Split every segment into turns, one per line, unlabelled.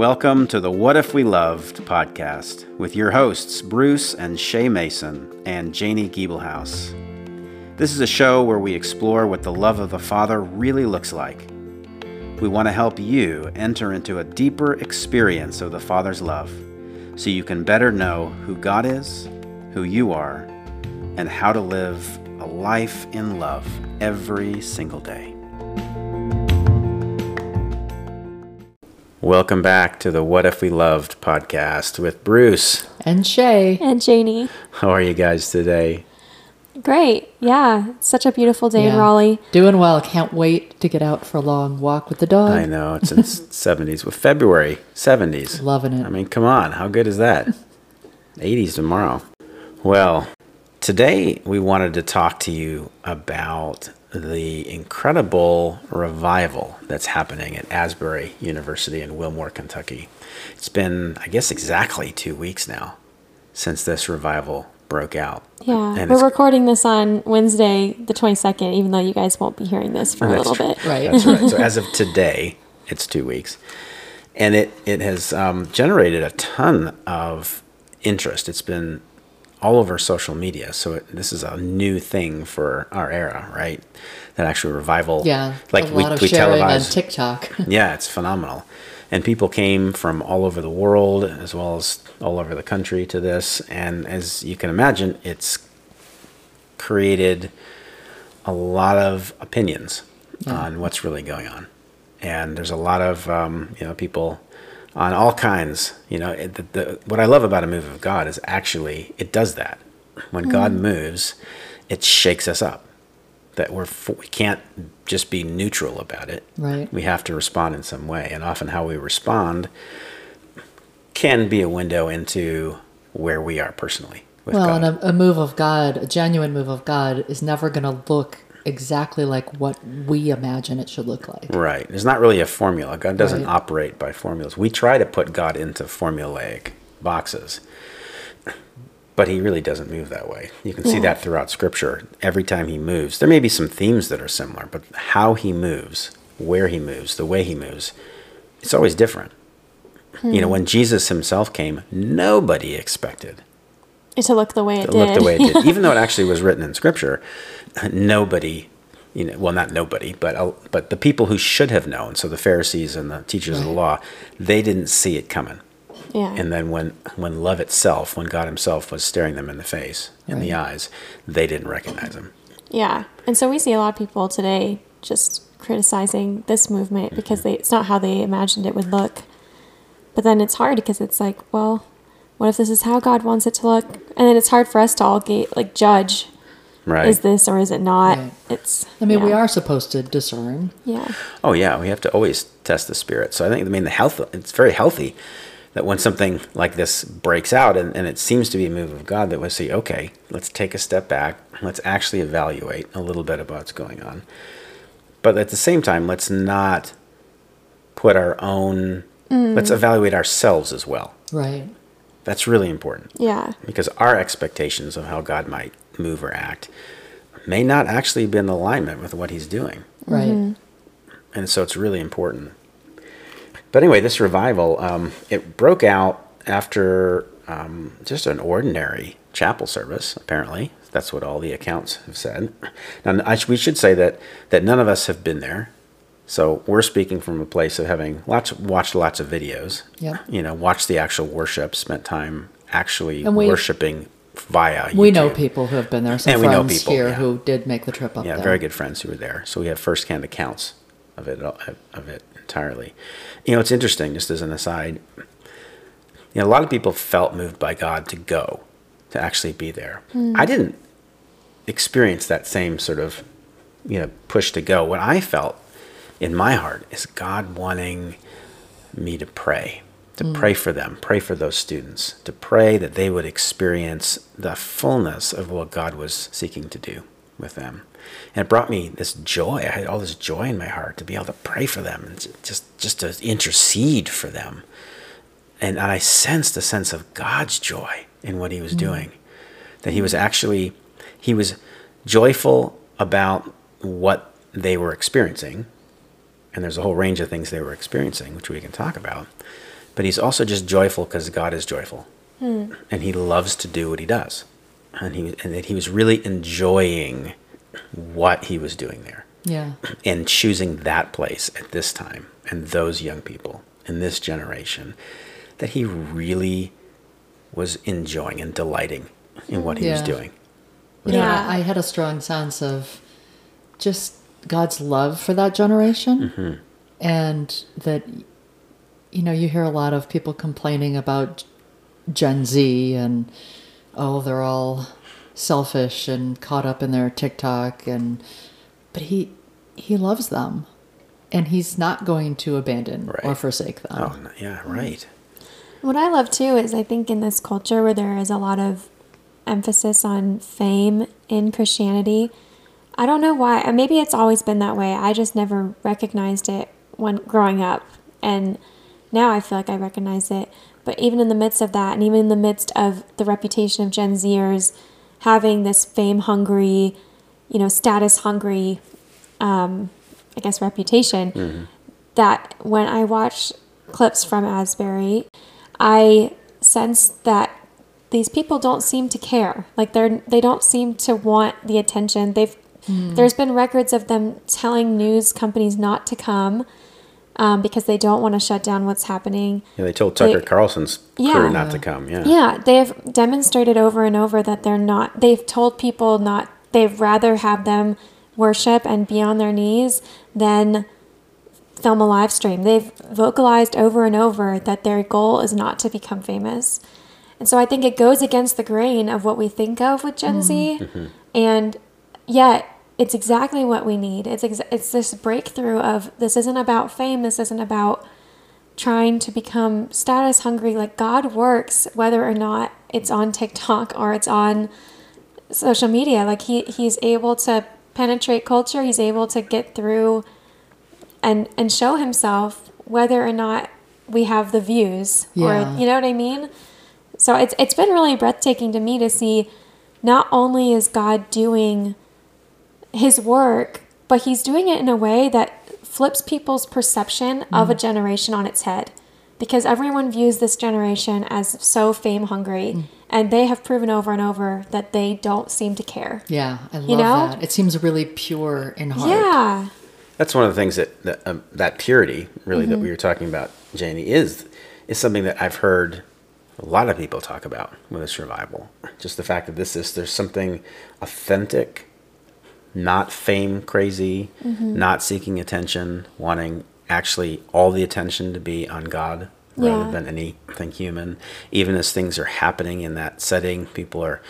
Welcome to the What If We Loved podcast with your hosts, Bruce and Shay Mason and Janie Giebelhaus. This is a show where we explore what the love of the Father really looks like. We want to help you enter into a deeper experience of the Father's love so you can better know who God is, who you are, and how to live a life in love every single day. Welcome back to the What If We Loved podcast with Bruce.
And Shay.
And Janie.
How are you guys today?
Great. Yeah. Such a beautiful day in Raleigh.
Doing well. Can't wait to get out for a long walk with the dog.
I know it's in 70s with February 70s.
Loving it.
I mean, come on, how good is that? 80s tomorrow. Well, today we wanted to talk to you about the incredible revival that's happening at Asbury University in Wilmore, Kentucky. It's been, I guess, exactly two weeks now since this revival broke out.
Yeah.
And
We're recording this on Wednesday, the 22nd, even though you guys won't be hearing this for a
That's
little bit.
Right.
That's right. So as of today, it's two weeks, and it it has um, generated a ton of interest. It's been all over social media. So it, this is a new thing for our era, right? That actual revival.
yeah.
Like we we
sharing on
televised.
TikTok.
Yeah, it's phenomenal. And people came from all over the world as well as all over the country to this. And as you can imagine, it's created a lot of opinions on what's really going on. And there's a lot of, um, you know, people on all kinds. You know, it, the, the, what I love about a move of God is actually it does that. When God mm. moves, it shakes us up. That we're we can't just be neutral about it
Right.
we have to respond in some way and often how we respond can be a window into where we are personally with
well,
God.
and a, a move of God, a genuine move of God, is never going to look exactly like what we imagine it should look like.
right there's not really a formula god doesn't
Right.
operate by formulas we try to put god into formulaic boxes but he really doesn't move that way you can see
Yeah.
that throughout scripture every time he moves there may be some themes that are similar but how he moves where he moves the way he moves it's always different you know hmm. when jesus himself came nobody expected
It to look the way it
it
did.
looked the way it did, even though it actually was written in scripture. Nobody, you know, well, not nobody, but uh, but the people who should have known, so the Pharisees and the teachers of the law, they didn't see it coming.
yeah.
And then when when love itself, when God Himself was staring them in the face, in the eyes, they didn't recognize Him.
yeah. And so we see a lot of people today just criticizing this movement because they it's not how they imagined it would look. But then it's hard because it's like, well, what if this is how God wants it to look? And then it's hard for us to all get like judge
Right?
is this or is it not?
Right.
It's
I mean, we are supposed to discern.
Yeah.
Oh yeah, we have to always test the spirit. So I think I mean the health it's very healthy that when something like this breaks out and, and it seems to be a move of God that we say, okay, let's take a step back, let's actually evaluate a little bit about what's going on. But at the same time, let's not put our own mm. let's evaluate ourselves as well.
Right.
That's really important
Yeah.
because our expectations of how God might move or act may not actually be in alignment with what he's doing
Right.
and so it's really important. But anyway, this revival um, it broke out after um, just an ordinary chapel service. Apparently, that's what all the accounts have said. Now, I sh- we should say that that none of us have been there, so we're speaking from a place of having lots watched lots of videos.
Yep.
You know, watched the actual worship, spent time actually
we-
worshiping via.
We know people who have been there. Some
And we know
friends
people,
here
yeah.
who did make the trip up
Yeah,
there.
very good friends who were there. So we have firsthand accounts of it of it entirely. You know, it's interesting. Just as an aside, you know, a lot of people felt moved by God to go, to actually be there. Hmm. I didn't experience that same sort of, you know, push to go. What I felt in my heart is God wanting me to pray, to mm. pray for them, pray for those students, to pray that they would experience the fullness of what God was seeking to do with them. And it brought me this joy. I had all this joy in my heart to be able to pray for them and just just to intercede for them. And I sensed a sense of God's joy in what he was mm. doing. That he was actually he was joyful about what they were experiencing and there's a whole range of things they were experiencing, which we can talk about. But he's also just joyful because God is joyful, hmm. and he loves to do what he does, and he and that he was really enjoying what he was doing there
Yeah.
and choosing that place at this time and those young people in this generation that he really was enjoying and delighting in what he was doing.
Know,
Yeah.
I, I had a strong sense of just God's love for that generation, mm-hmm. and that you know you hear a lot of people complaining about Gen Z and oh they're all selfish and caught up in their TikTok and but he he loves them and he's not going to abandon or forsake them.
Oh, yeah, right.
What I love too is I think in this culture where there is a lot of emphasis on fame in Christianity, I don't know why. Uh, maybe it's always been that way. I just never recognized it when growing up. And now I feel like I recognize it. But even in the midst of that, and even in the midst of the reputation of Gen Zers having this fame hungry, you know, status hungry, um, I guess, reputation, that when I watch clips from Asbury, I sense that these people don't seem to care. Like they're they don't seem to want the attention. They've there's been records of them telling news companies not to come um, because they don't want to shut down what's happening.
Yeah, they told Tucker
They-
Carlson's
Yeah.
crew not to come. Yeah.
Yeah, they've demonstrated over and over that they're not. They've told people not. They'd rather have them worship and be on their knees than film a live stream. They've vocalized over and over that their goal is not to become famous. And so I think it goes against the grain of what we think of with Gen Z. And yet, it's exactly what we need. It's ex- it's this breakthrough of this isn't about fame. This isn't about trying to become status hungry. Like God works whether or not it's on TikTok or it's on social media. Like he he's able to penetrate culture. He's able to get through and and show himself whether or not we have the views
Yeah.
or you know what I mean? So it's it's been really breathtaking to me to see not only is God doing his work, but he's doing it in a way that flips people's perception of a generation on its head. Because everyone views this generation as so fame hungry, and they have proven over and over that they don't seem to care.
Yeah, I love
You know?
that. It seems really pure and heart.
Yeah.
That's one of the things that that, um, that purity, really,
Mm-hmm.
that we were talking about, Janie, is is something that I've heard a lot of people talk about with this revival. Just the fact that this is there's something authentic, not fame crazy,
Mm-hmm.
not seeking attention, wanting actually all the attention to be on God rather
Yeah.
than anything human. Even as things are happening in that setting, people are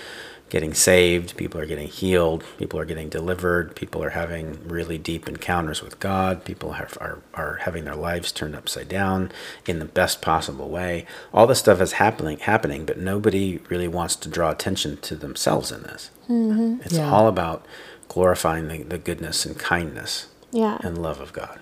getting saved, people are getting healed, people are getting delivered, people are having really deep encounters with God, people have, are, are having their lives turned upside down in the best possible way. All this stuff is happening, happening, but nobody really wants to draw attention to themselves in this. It's
Yeah.
all about glorifying the, the goodness and kindness
Yeah.
and love of God.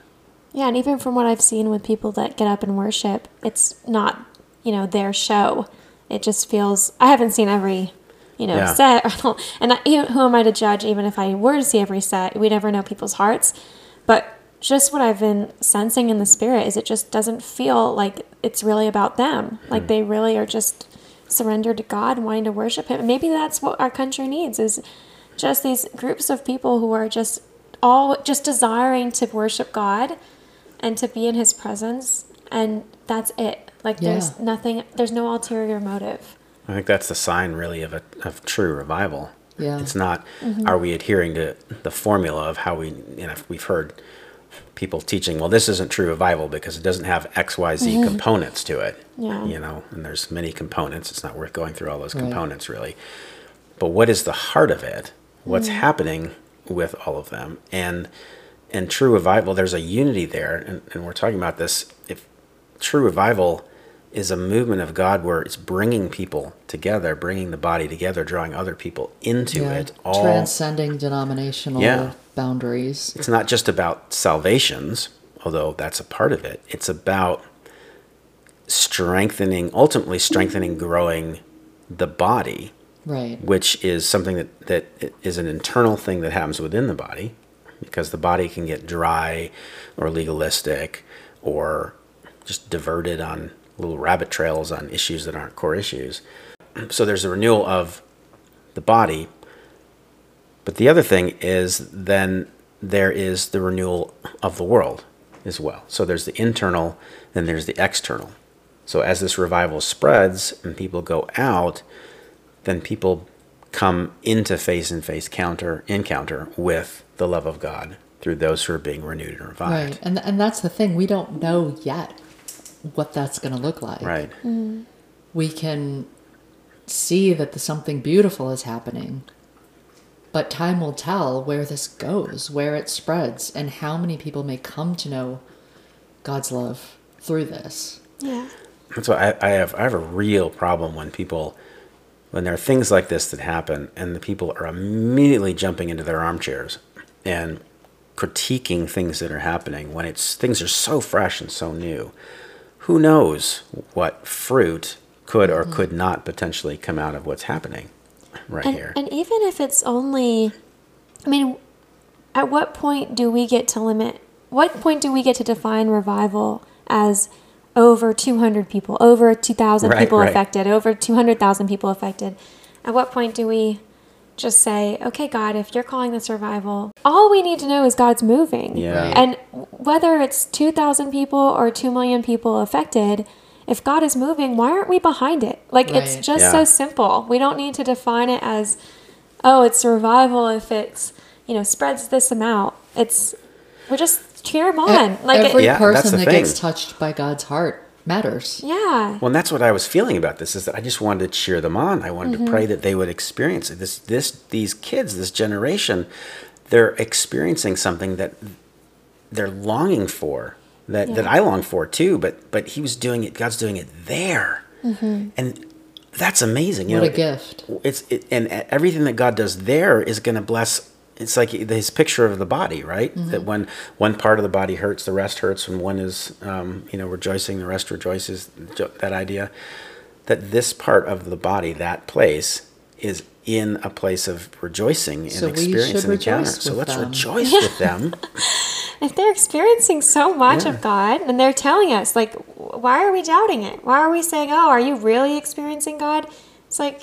Yeah, and even from what I've seen with people that get up and worship, it's not, you know, their show. It just feels. I haven't seen every, you know,
Yeah.
set, and I, you know, who am I to judge? Even if I were to see every set, we never know people's hearts. But just what I've been sensing in the spirit is it just doesn't feel like it's really about them. Like hmm. they really are just surrendered to God wanting to worship Him. And maybe that's what our country needs is just these groups of people who are just all just desiring to worship God and to be in his presence and that's it like there's nothing there's no ulterior motive
I think that's the sign, really, of a of true revival.
Yeah.
It's not
Mm-hmm.
are we adhering to the formula of how we you know we've heard people teaching. Well, this isn't true revival because it doesn't have X Y Z components to it.
Mm-hmm. Yeah.
You know, and there's many components. It's not worth going through all those
Right.
components really. But what is the heart of it? What's
Mm-hmm.
happening with all of them? And and true revival, there's a unity there, and, and we're talking about this. If true revival is a movement of God where it's bringing people together, bringing the body together, drawing other people into
Yeah.
it. All
Transcending denominational
Yeah.
boundaries.
it's not just about salvations, although that's a part of it. It's about strengthening, ultimately strengthening, growing the body,
Right.
which is something that, that is an internal thing that happens within the body, because the body can get dry or legalistic or just diverted on little rabbit trails on issues that aren't core issues. So there's a renewal of the body. But the other thing is then there is the renewal of the world as well. So there's the internal, then there's the external. So as this revival spreads and people go out, then people come into face and face counter encounter with the love of God through those who are being renewed and revived.
Right. And and that's the thing. We don't know yet what that's going to look like.
Right. Mm-hmm.
We can see that the, something beautiful is happening. But time will tell where this goes, where it spreads, and how many people may come to know God's love through this.
Yeah.
That's why I, I have I have a real problem when people when there are things like this that happen and the people are immediately jumping into their armchairs and critiquing things that are happening when it's things are so fresh and so new. Who knows what fruit could or mm-hmm. could not potentially come out of what's happening right
And,
here.
and even if it's only, I mean, at what point do we get to limit? What point do we get to define revival as over 200 people, over 2,000
Right,
people
right.
affected, over 200,000 people affected? At what point do we just say, okay, God, if you're calling this revival, all we need to know is God's moving.
Yeah.
And whether it's 2,000 people or 2 million people affected, if God is moving, why aren't we behind it? Like, it's just
Yeah.
so simple. We don't need to define it as, oh, it's a revival if it's, you know, spreads this amount. It's, we're just cheer 'em on.
E-
like,
Every
it,
Yeah,
person
the
that gets touched by God's heart matters.
yeah.
Well, and that's what I was feeling about this is that I just wanted to cheer them on. I wanted to mm-hmm. pray that they would experience it. This, this, these kids, this generation, they're experiencing something that they're longing for, that, that I long for too. But, but he was doing it. God's doing it there, mm-hmm. and that's amazing. You
What
know,
a gift.
It's it, and everything that God does there is going to bless. It's like his picture of the body, right? That when one part of the body hurts, the rest hurts. When one is, um, you know, rejoicing, the rest rejoices. That idea that this part of the body, that place, is in a place of rejoicing and
So
experience and encounter. So let's
them.
rejoice with them.
If they're experiencing so much
Yeah.
of God and they're telling us, like, why are we doubting it? Why are we saying, oh, are you really experiencing God? It's like,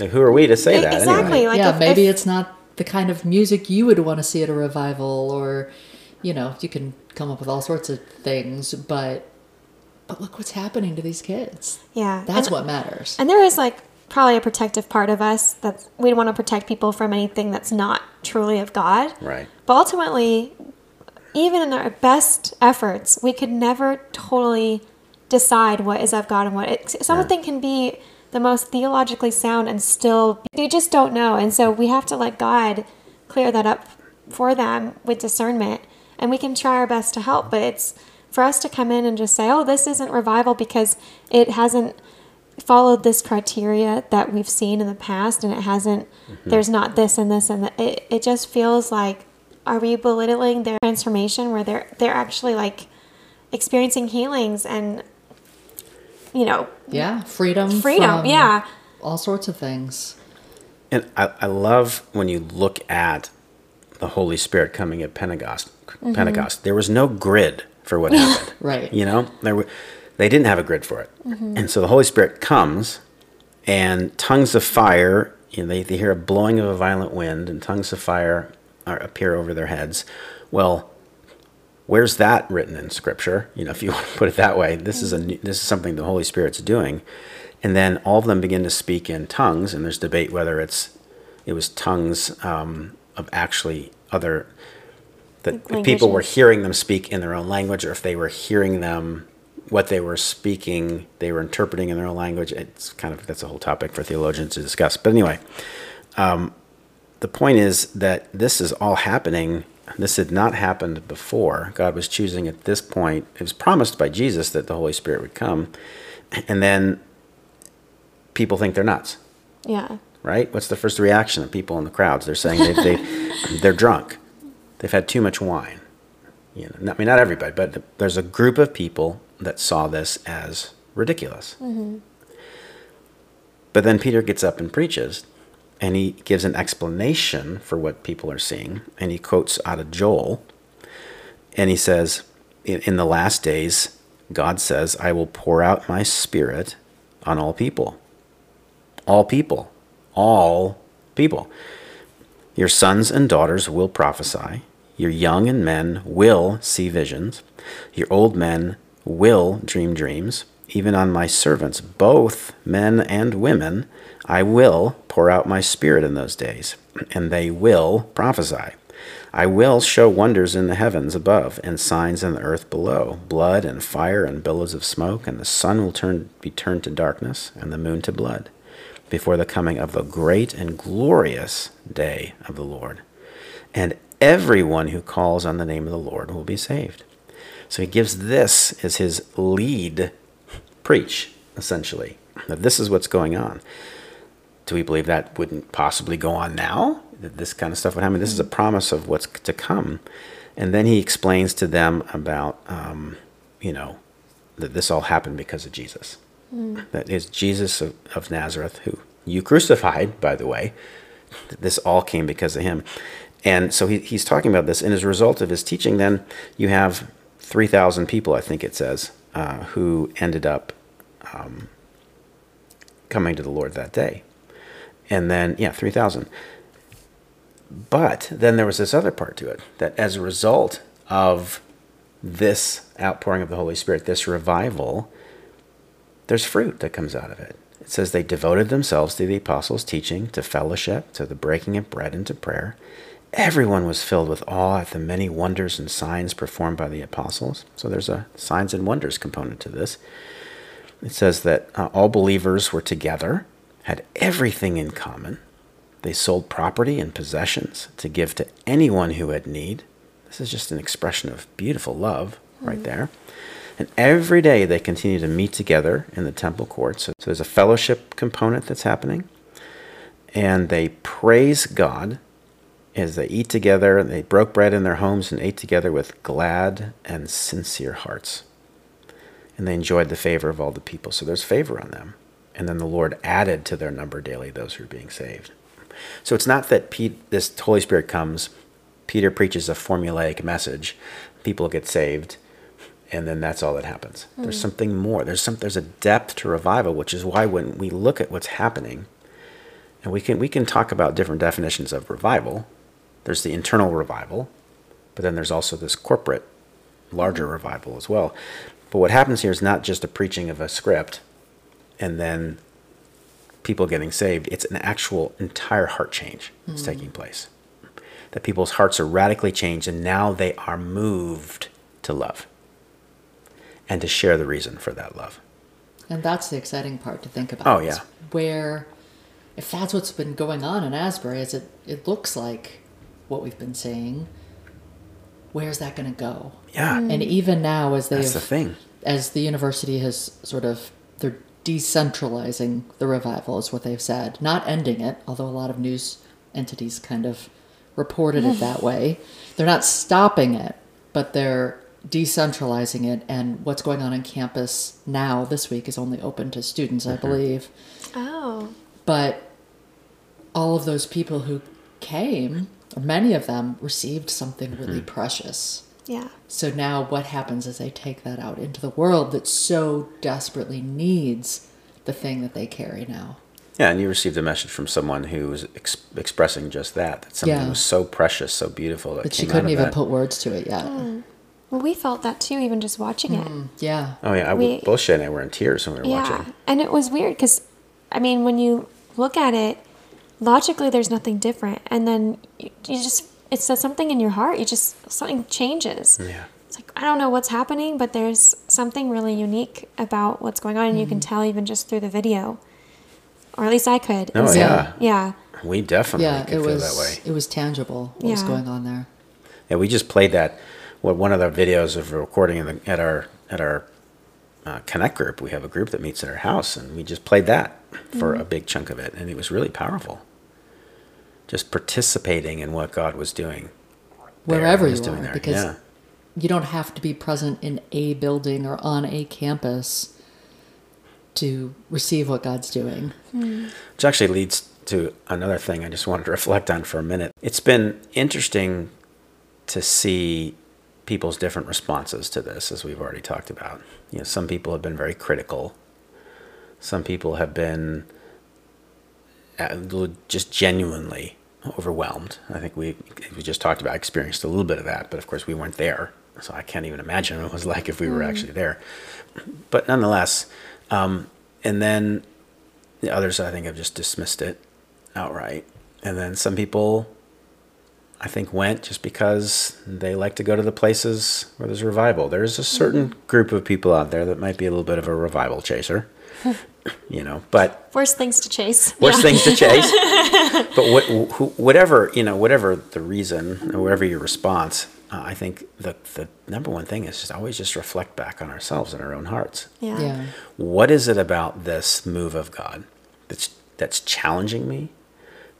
Now, who are we to say that?
exactly.
Anyway?
Like
yeah,
if-
maybe
if-
it's not the kind of music you would want to see at a revival, or you know, you can come up with all sorts of things, but but look what's happening to these kids.
yeah.
That's
and,
what matters.
And there is like probably a protective part of us that we want to protect people from anything that's not truly of God.
Right.
But ultimately, even in our best efforts, we could never totally decide what is of God and what it, something can be the most theologically sound and still they just don't know. And so we have to let God clear that up for them with discernment, and we can try our best to help. But it's for us to come in and just say, "Oh, this isn't revival because it hasn't." followed this criteria that we've seen in the past and it hasn't mm-hmm. there's not this and this and that it, it just feels like are we belittling their transformation where they're they're actually like experiencing healings and you know
yeah, freedom.
freedom
from
yeah
all sorts of things.
And I, I love when you look at the Holy Spirit coming at Pentecost. Mm-hmm. Pentecost. There was no grid for what happened.
Right.
You know, there were, they didn't have a grid for it. Mm-hmm. And so the Holy Spirit comes, and tongues of fire. You know, they, they hear a blowing of a violent wind, and tongues of fire are, appear over their heads. Well, where's that written in Scripture? You know, if you want to put it that way, this is a this is something the Holy Spirit's doing, and then all of them begin to speak in tongues, and there's debate whether it's it was tongues um, of actually other that
Like
people were hearing them speak in their own language, or if they were hearing them what they were speaking, they were interpreting in their own language. It's kind of that's a whole topic for theologians to discuss. But anyway, um, the point is that this is all happening. This had not happened before. God was choosing at this point. It was promised by Jesus that the Holy Spirit would come, and then people think they're nuts
yeah
right? What's the first reaction of people in the crowds? They're saying they, they they're drunk. They've had too much wine. You know, I mean, not everybody, but there's a group of people that saw this as ridiculous. Mm-hmm. But then Peter gets up and preaches, and he gives an explanation for what people are seeing, and he quotes out of Joel, and he says, "In, the last days, God says, I will pour out my spirit on all people. All people. All people. Your sons and daughters will prophesy. Your young and men will see visions. Your old men will dream dreams. Even on my servants, both men and women, I will pour out my spirit in those days, and they will prophesy. I will show wonders in the heavens above and signs in the earth below blood and fire and billows of smoke, and the sun will turn, be turned to darkness and the moon to blood before the coming of the great and glorious day of the Lord. And everyone who calls on the name of the Lord will be saved. So he gives this as his lead preach, essentially, that this is what's going on. Do we believe that wouldn't possibly go on now? That this kind of stuff would happen? This is a promise of what's to come. And then he explains to them about, um, you know, that this all happened because of Jesus. Mm. That is Jesus of, of Nazareth, who you crucified, by the way. This all came because of him. And so he, he's talking about this. And as a result of his teaching, then you have 3,000 people, I think it says, uh, who ended up um, coming to the Lord that day. And then, yeah, 3,000. But then there was this other part to it that as a result of this outpouring of the Holy Spirit, this revival, there's fruit that comes out of it. It says they devoted themselves to the apostles' teaching, to fellowship, to the breaking of bread, and to prayer. Everyone was filled with awe at the many wonders and signs performed by the apostles. So there's a signs and wonders component to this. It says that uh, all believers were together, had everything in common. They sold property and possessions to give to anyone who had need. This is just an expression of beautiful love right mm. there. And every day they continue to meet together in the temple courts. So, so there's a fellowship component that's happening. And they praise God as they eat together. They broke bread in their homes and ate together with glad and sincere hearts. And they enjoyed the favor of all the people. So there's favor on them. And then the Lord added to their number daily those who are being saved. So it's not that Pete, this Holy Spirit comes, Peter preaches a formulaic message, people get saved, and then that's all that happens. Mm. There's something more. There's some there's a depth to revival, which is why when we look at what's happening, and we can we can talk about different definitions of revival. There's the internal revival, but then there's also this corporate, larger revival as well. But what happens here is not just a preaching of a script, and then people getting saved. It's an actual entire heart change that's mm. taking place. That people's hearts are radically changed, and now they are moved to love and to share the reason for that love.
And that's the exciting part to think about.
Oh yeah.
Where, if that's what's been going on in Asbury, as it it looks like what we've been saying, where's that going to go?
Yeah.
And even now, as they
that's the thing,
as the university has sort of they're decentralizing the revival, is what they've said, not ending it. Although a lot of news entities kind of reported it that way. They're not stopping it, but they're decentralizing it and what's going on on campus now this week is only open to students, I mm-hmm. believe.
Oh.
But all of those people who came, or many of them, received something really mm-hmm. precious.
Yeah.
So now what happens is they take that out into the world that so desperately needs the thing that they carry now.
Yeah, and you received a message from someone who was ex- expressing just that that something yeah. was so precious, so beautiful that
but
she
couldn't even
that.
put words to it yet.
Mm. Well, we felt that too, even just watching it. Mm,
yeah.
Oh yeah, I, we, both Shay and I were in tears when we were watching it. yeah. watching.
and it was weird because, I mean, when you look at it, logically, there's nothing different, and then you, you just it says something in your heart. You just something changes.
Yeah.
It's like I don't know what's happening, but there's something really unique about what's going on, and mm-hmm. you can mm-hmm. tell even just through the video, or at least I could.
Oh yeah.
Yeah.
We definitely yeah, could
it
feel
was,
that way.
It was tangible what yeah. was going on there.
Yeah, we just played that what one of the videos of recording the, at our at our uh, connect group. We have a group that meets at our house, and we just played that for mm-hmm. a big chunk of it, and it was really powerful. Just participating in what God was doing
wherever you are, there. because yeah. you don't have to be present in a building or on a campus to receive what God's doing.
Mm.
Which actually leads to another thing I just wanted to reflect on for a minute. It's been interesting to see people's different responses to this, as we've already talked about. You know, some people have been very critical. Some people have been uh, just genuinely overwhelmed. I think we we just talked about experienced a little bit of that, but of course we weren't there, so I can't even imagine what it was like if we were actually there. But nonetheless, um, and then the others I think have just dismissed it outright, and then some people I think went just because they like to go to the places where there's revival. There's a certain group of people out there that might be a little bit of a revival chaser, you know, but
Worst things to chase.
worst
Yeah.
things to chase. but what, who, whatever you know, whatever the reason or whatever your response, uh, I think the the number one thing is just always just reflect back on ourselves and our own hearts.
Yeah.
Yeah.
What is it about this move of God that's that's challenging me,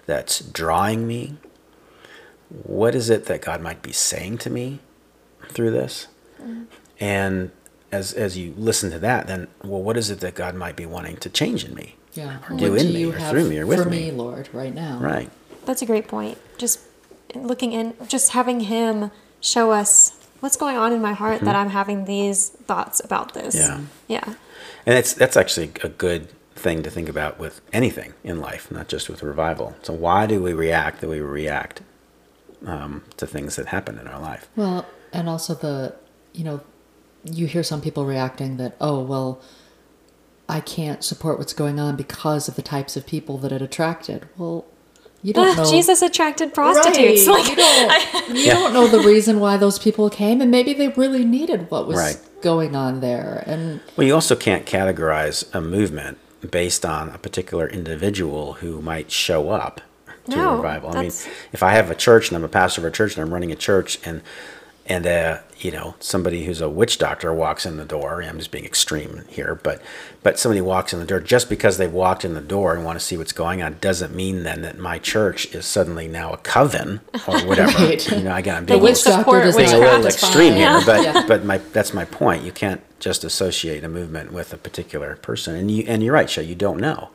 that's drawing me? What is it that God might be saying to me through this? And as as you listen to that, then well, what is it that God might be wanting to change in me?
Yeah.
Or do
what
in
do
me
you
or
have
through me or with
for
me.
me, Lord, right now?
Right.
That's a great point. Just looking in, just having him show us what's going on in my heart that I'm having these thoughts about this.
Yeah.
Yeah.
And it's that's actually a good thing to think about with anything in life, not just with revival. So why do we react the way we react um, to things that happen in our life?
Well, and also the, you know, you hear some people reacting that, oh, well, I can't support what's going on because of the types of people that it attracted. Well, you don't know.
Ah, Jesus attracted prostitutes.
Right.
Like,
you don't, you
Yeah.
don't know the reason why those people came, and maybe they really needed what was
Right.
going on there. And
Well, you also can't categorize a movement based on a particular individual who might show up to
No,
a revival. I mean,
that's-
if I have a church and I'm a pastor of a church and I'm running a church and and uh, you know somebody who's a witch doctor walks in the door. I'm just being extreme here, but but somebody walks in the door just because they've walked in the door and want to see what's going on doesn't mean then that my church is suddenly now a coven or whatever.
Right.
You know, again, I'm
They
being
would
witch doctor
support
does
being a little extreme
fine.
here,
Yeah.
but
Yeah.
but my that's my point. You can't just associate a movement with a particular person, and you and you're right, Shay. You don't know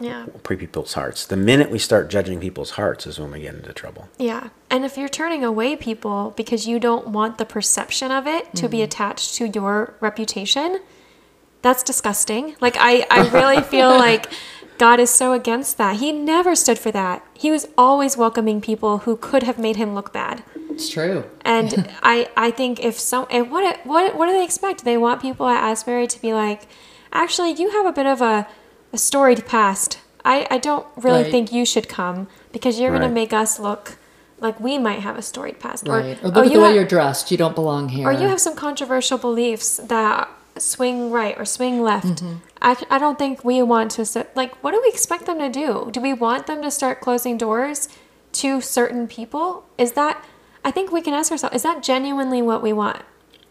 yeah.
pre people's hearts. The minute we start judging people's hearts is when we get into trouble.
Yeah. And if you're turning away people because you don't want the perception of it to be mm-hmm. attached to your reputation, that's disgusting. Like I, I really feel like God is so against that. He never stood for that. He was always welcoming people who could have made him look bad.
it's true.
And I, I think if some, and what, what, what do they expect? They want people at Asbury to be like, actually, you have a bit of a, a storied past. I, I don't really
Right.
think you should come because you're going to make us look like we might have a storied past.
Right. Or,
oh,
look at the way
have-
you're dressed. You don't belong here.
or you have some controversial beliefs that swing right or swing left.
Mm-hmm.
I, I don't think we want to, like, what do we expect them to do? Do we want them to start closing doors to certain people? Is that, I think we can ask ourselves, is that genuinely what we want?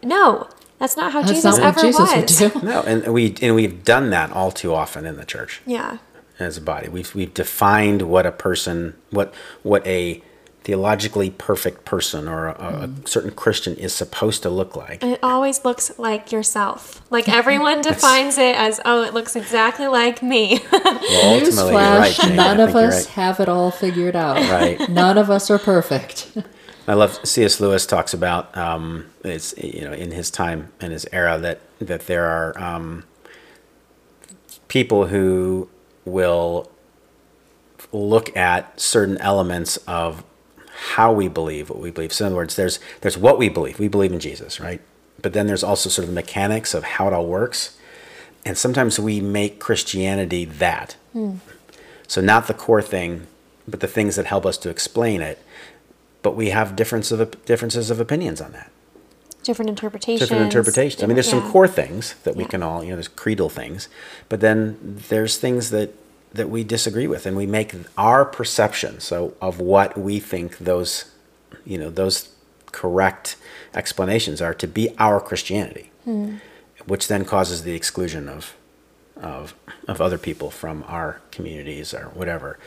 No, that's not how
That's
Jesus
not what
ever
Jesus
was.
would do.
No, and we and we've done that all too often in the church
Yeah.
as a body. We've we've defined what a person, what what a theologically perfect person or a, a mm-hmm. certain Christian is supposed to look like.
And it always looks like yourself. Like everyone defines it as, oh, it looks exactly like me.
Well, ultimately, you're right,
Newsflash,
Jane.
None of us
right.
have it all figured out.
Right.
None of us are perfect.
I love C.S. Lewis talks about um, it's you know in his time in his era that that there are um, people who will look at certain elements of how we believe what we believe. So in other words, there's there's what we believe. We believe in Jesus, right? But then there's also sort of the mechanics of how it all works. And sometimes we make Christianity that. So not the core thing, but the things that help us to explain it. But we have difference of, differences of opinions on that.
Different interpretations.
Different interpretations. I mean, there's some core things that we
Yeah.
can all, you know, there's creedal things, but then there's things that that we disagree with, and we make our perception so of what we think those, you know, those correct explanations are to be our Christianity, hmm. which then causes the exclusion of of of other people from our communities or whatever.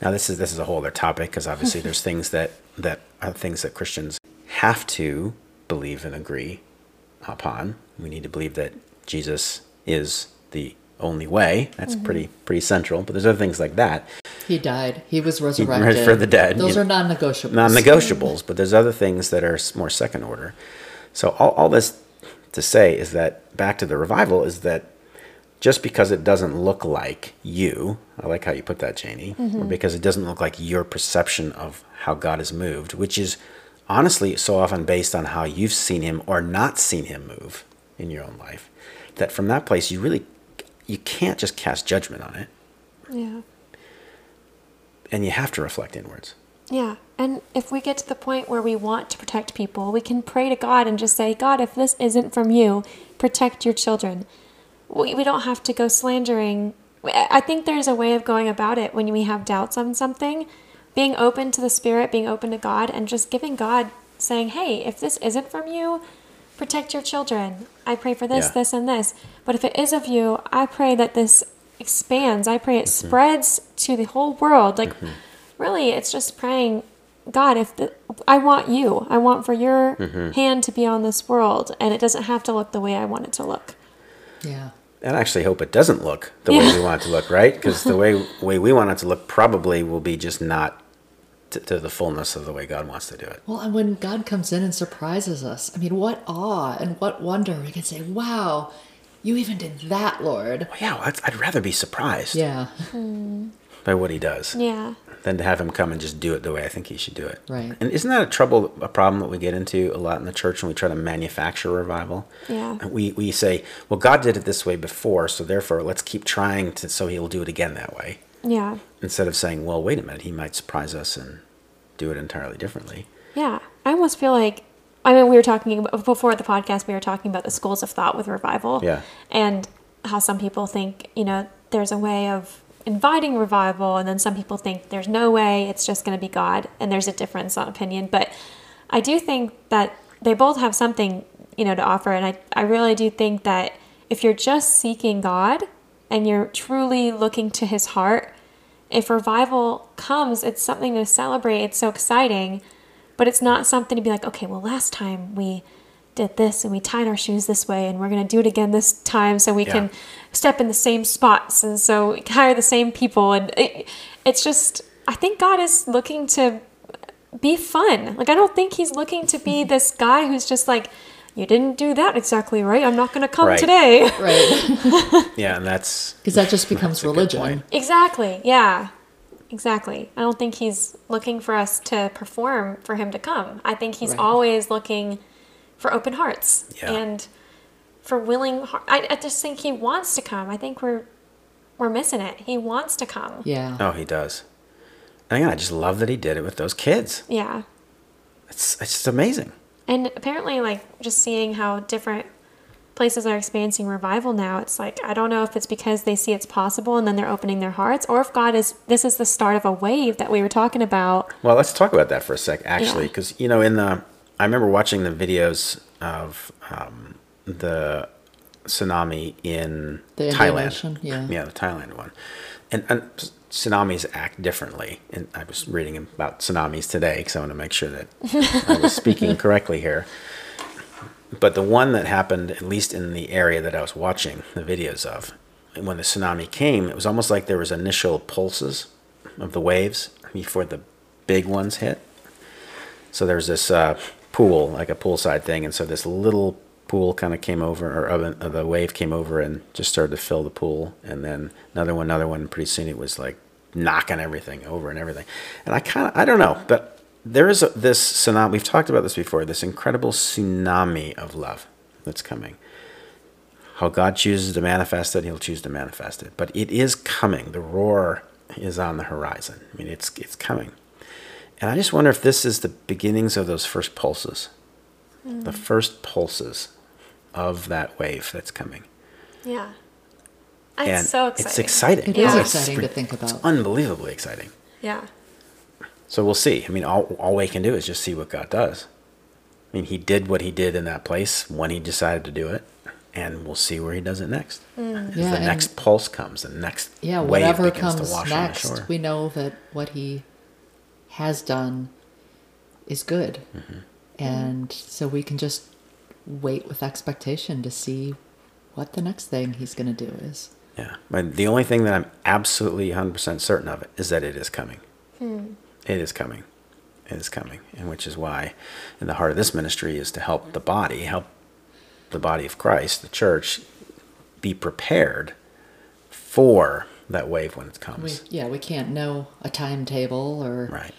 Now this is this is a whole other topic because obviously there's things that that are things that Christians have to believe and agree upon. We need to believe that Jesus is the only way. That's mm-hmm. pretty pretty central. But there's other things like that,
He died. He was resurrected.
for the dead,
Those
you
are non-negotiables.
non-negotiables. But there's other things that are more second order. So all, all this to say is that back to the revival is that just because it doesn't look like you, I like how you put that, Janie, or mm-hmm. because it doesn't look like your perception of how God has moved, which is honestly so often based on how you've seen him or not seen him move in your own life, that from that place you really you can't just cast judgment on it,
Yeah.
and you have to reflect inwards.
Yeah. And if we get to the point where we want to protect people, we can pray to God and just say, God, if this isn't from you, protect your children. We, we don't have to go slandering. I I think there's a way of going about it when we have doubts on something. Being open to the Spirit, being open to God, and just giving God, saying, hey, if this isn't from you, protect your children. I pray for this,
Yeah.
this, and this. But if it is of you, I pray that this expands. I pray it mm-hmm. spreads to the whole world. Like, mm-hmm. really, it's just praying, God, if the, I want you, I want for your mm-hmm. hand to be on this world, and it doesn't have to look the way I want it to look.
Yeah.
And I actually hope it doesn't look the way we want it to look, right? Because the way way we want it to look probably will be just not to, to the fullness of the way God wants to do it.
Well, and when God comes in and surprises us, I mean, what awe and what wonder we can say, wow, you even did that, Lord.
Well, yeah, I'd, I'd rather be surprised
Yeah. Hmm.
by what He does
Yeah.
Than to have Him come and just do it the way I think He should do it.
Right.
And isn't that a trouble, a problem that we get into a lot in the church when we try to manufacture revival?
Yeah.
We we say, well, God did it this way before, so therefore let's keep trying to so He'll do it again that way.
Yeah.
Instead of saying, well, wait a minute, He might surprise us and do it entirely differently.
Yeah. I almost feel like, I mean, we were talking about, before the podcast, we were talking about the schools of thought with revival.
Yeah.
And how some people think, you know, there's a way of inviting revival, and then some people think there's no way, it's just going to be God, and there's a difference on opinion. But I do think that they both have something, you know, to offer, and I, I really do think that if you're just seeking God and you're truly looking to his heart, if revival comes, it's something to celebrate. It's so exciting, but it's not something to be like, okay, well, last time we did this and we tied our shoes this way and we're going to do it again this time so we
Yeah.
can step in the same spots and so we can hire the same people. And it, it's just, I think God is looking to be fun. Like, I don't think he's looking to be this guy who's just like, you didn't do that exactly right. I'm not going to come
Right.
today.
Right.
Yeah, and that's
Because that just becomes
That's a good
religion.
Exactly. Yeah. Exactly. I don't think he's looking for us to perform for him to come. I think he's
Right.
always looking for open hearts
Yeah.
and for willing heart. I, I just think he wants to come. I think we're we're missing it. He wants to come.
Yeah.
oh, he does. And again, I just love that he did it with those kids.
Yeah.
It's it's just amazing.
And apparently like just seeing how different places are experiencing revival now, it's like I don't know if it's because they see it's possible and then they're opening their hearts or if God is this is the start of a wave that we were talking about.
Well, let's talk about that for a sec, actually,
Yeah.
because you know, in the I remember watching the videos of um, the tsunami in
The
Thailand.
Ocean, yeah.
yeah, the Thailand one, and, and tsunamis act differently. And I was reading about tsunamis today because I want to make sure that I was speaking correctly here. But the one that happened, at least in the area that I was watching the videos of, when the tsunami came, it was almost like there was initial pulses of the waves before the big ones hit. So there's this uh, pool, like a poolside thing, and so this little pool kind of came over, or the wave came over and just started to fill the pool, and then another one, another one. And Pretty soon it was like knocking everything over and everything. And I kind of, I don't know, but there is a, this tsunami. We've talked about this before. This incredible tsunami of love that's coming. How God chooses to manifest it, He'll choose to manifest it. But it is coming. The roar is on the horizon. I mean, it's it's coming. And I just wonder if this is the beginnings of those first pulses, hmm. the first pulses of that wave that's coming.
Yeah. It's
and
so exciting.
it's exciting.
It is
Yeah.
It's
exciting to
re-
think
It's
about.
unbelievably exciting.
Yeah.
So we'll see. I mean, all, all we can do is just see what God does. I mean, He did what He did in that place when He decided to do it, and we'll see where He does it next. Hmm. As
Yeah,
the next pulse comes, the next
Yeah,
wave
whatever
begins
comes
to wash
next,
on the shore.
we know that what he has done is good.
Mm-hmm.
And so we can just wait with expectation to see what the next thing he's going to do is.
Yeah, but the only thing that I'm absolutely 100% certain of it is that it is coming.
Hmm.
It is coming. It is coming, and which is why, in the heart of this ministry, is to help the body, help the body of Christ, the church, be prepared for that wave when it
We,
comes.
yeah, we can't know a timetable or,
Right.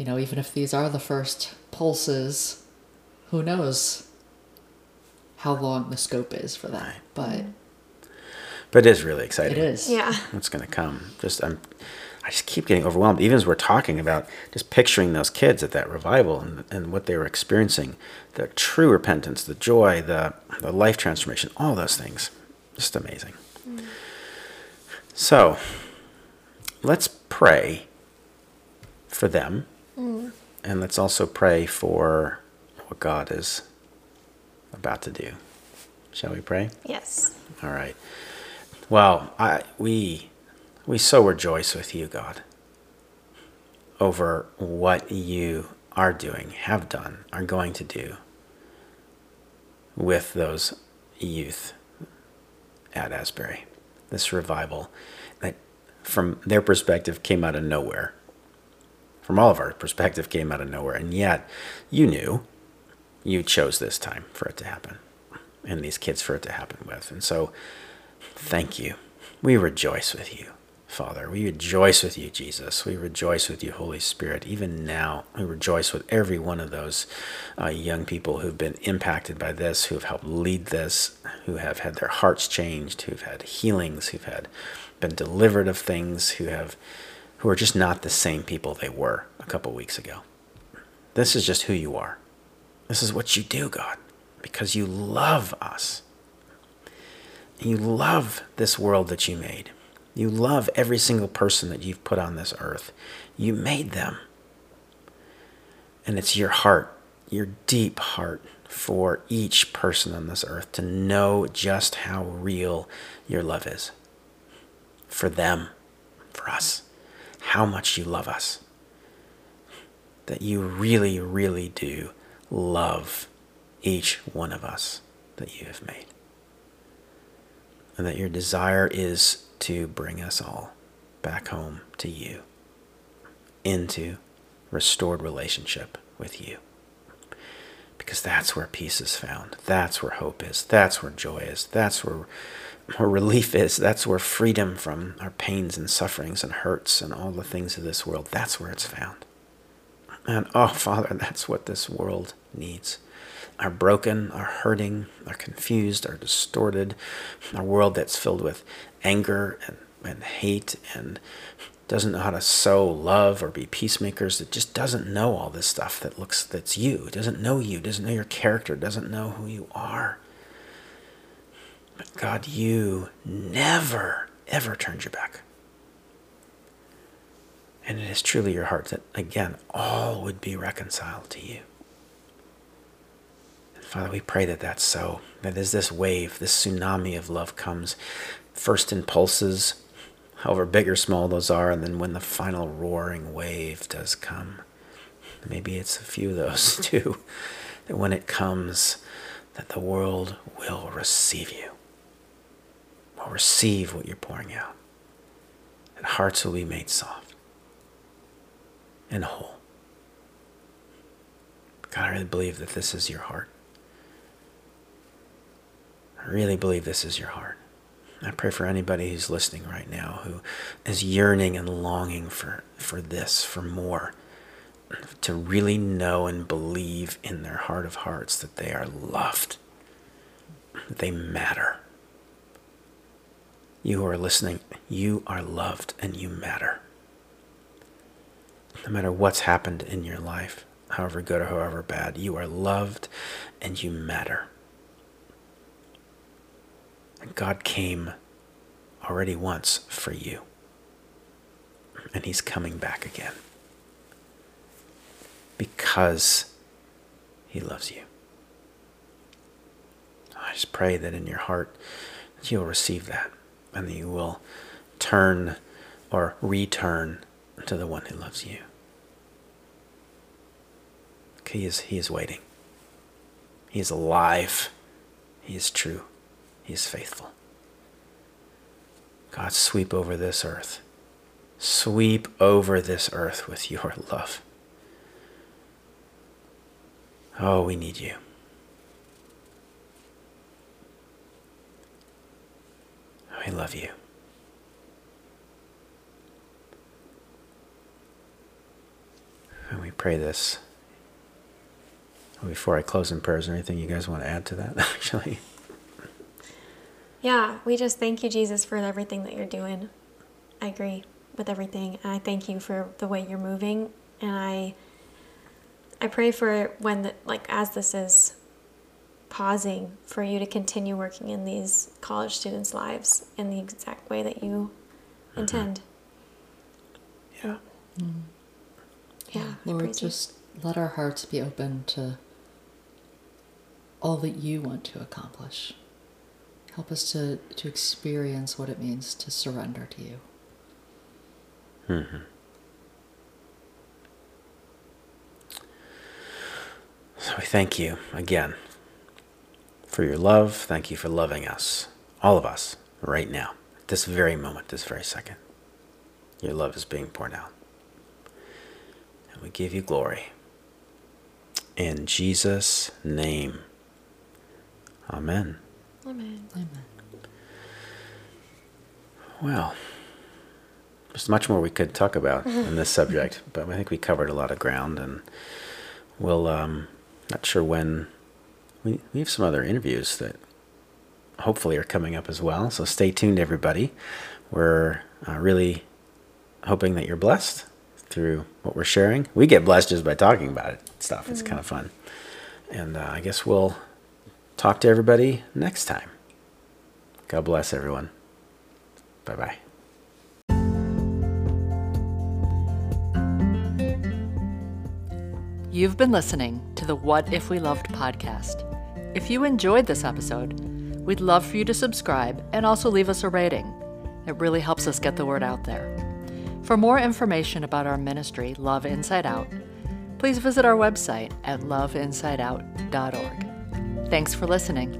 You know, even if these are the first pulses, who knows how long the scope is for that.
Right.
But
But it is really exciting.
it is.
Yeah.
what's going to come. Just I'm, I just keep getting overwhelmed. Even as we're talking about just picturing those kids at that revival and, and what they were experiencing, the true repentance, the joy, the the life transformation, all those things, just amazing. Mm. So, let's pray for them, and let's also pray for what God is about to do. Shall we pray?
Yes.
All right. Well, I we we so rejoice with you, God, over what you are doing, have done, are going to do with those youth at Asbury. This revival that from their perspective came out of nowhere. From all of our perspective came out of nowhere. And yet you knew you chose this time for it to happen and these kids for it to happen with. And so Thank you. We rejoice with you, Father. We rejoice with you, Jesus. We rejoice with you, Holy Spirit. Even now, we rejoice with every one of those uh, young people who've been impacted by this, who have helped lead this, who have had their hearts changed, who've had healings, who've had been delivered of things, who have who are just not the same people they were a couple weeks ago. This is just who you are. This is what you do, God, because you love us. You love this world that you made. You love every single person that you've put on this earth. You made them. And it's your heart, your deep heart for each person on this earth to know just how real your love is. For them, for us, how much you love us. That you really, really do love each one of us that you have made. And that your desire is to bring us all back home to you into restored relationship with you. Because that's where peace is found. That's where hope is. That's where joy is. That's where relief is that's where freedom from our pains and sufferings and hurts and all the things of this world that's where it's found. And oh father that's what this world needs. Are broken, are hurting, are confused, are distorted, a world that's filled with anger and, and hate and doesn't know how to sow love or be peacemakers, that just doesn't know all this stuff that looks that's you, doesn't know you, doesn't know your character, doesn't know who you are. But God, you never, ever turned your back. And it is truly your heart that, again, all would be reconciled to you. And Father, we pray that that's so. That as this wave, this tsunami of love comes, first in pulses, however big or small those are, and then when the final roaring wave does come, maybe it's a few of those too, that when it comes, that the world will receive you, will receive what you're pouring out, and hearts will be made soft and whole. God, I really believe that this is your heart. I really believe this is your heart. I pray for anybody who's listening right now who is yearning and longing for, for this, for more, to really know and believe in their heart of hearts that they are loved, that they matter. You who are listening, you are loved and you matter. No matter what's happened in your life, however good or however bad, you are loved and you matter. And God came already once for you. And he's coming back again. Because he loves you. I just pray that in your heart that you'll receive that and you will turn or return to the one who loves you. He is, he is waiting. He is alive. He is true. He is faithful. God, sweep over this earth. Sweep over this earth with your love. Oh, we need you. We love you. And we pray this. Before I close in prayers, there anything you guys want to add to that, actually?
Yeah, we just thank you, Jesus, for everything that you're doing. I agree with everything. And I thank you for the way you're moving. And I I pray for when the, like as this is pausing for you to continue working in these college students' lives in the exact way that you mm-hmm. intend. Mm-hmm.
Yeah.
Yeah.
Lord,
praise you.
just let our hearts be open to all that you want to accomplish. Help us to, to experience what it means to surrender to you. Mm-hmm.
So we thank you again for your love. Thank you for loving us, all of us, right now, this very moment, this very second. Your love is being poured out. And we give you glory. In Jesus' name. Amen.
Amen.
Amen.
Well, there's much more we could talk about in this subject, but I think we covered a lot of ground, and we'll. Um, not sure when. We we have some other interviews that hopefully are coming up as well. So stay tuned, everybody. We're uh, really hoping that you're blessed through what we're sharing. We get blessed just by talking about it. Stuff. It's kind of fun, and uh, I guess we'll talk to everybody next time. God bless everyone. Bye bye.
You've been listening to the What If We Loved podcast. If you enjoyed this episode, we'd love for you to subscribe and also leave us a rating. It really helps us get the word out there. For more information about our ministry, Love Inside Out, please visit our website at loveinsideout.org. Thanks for listening.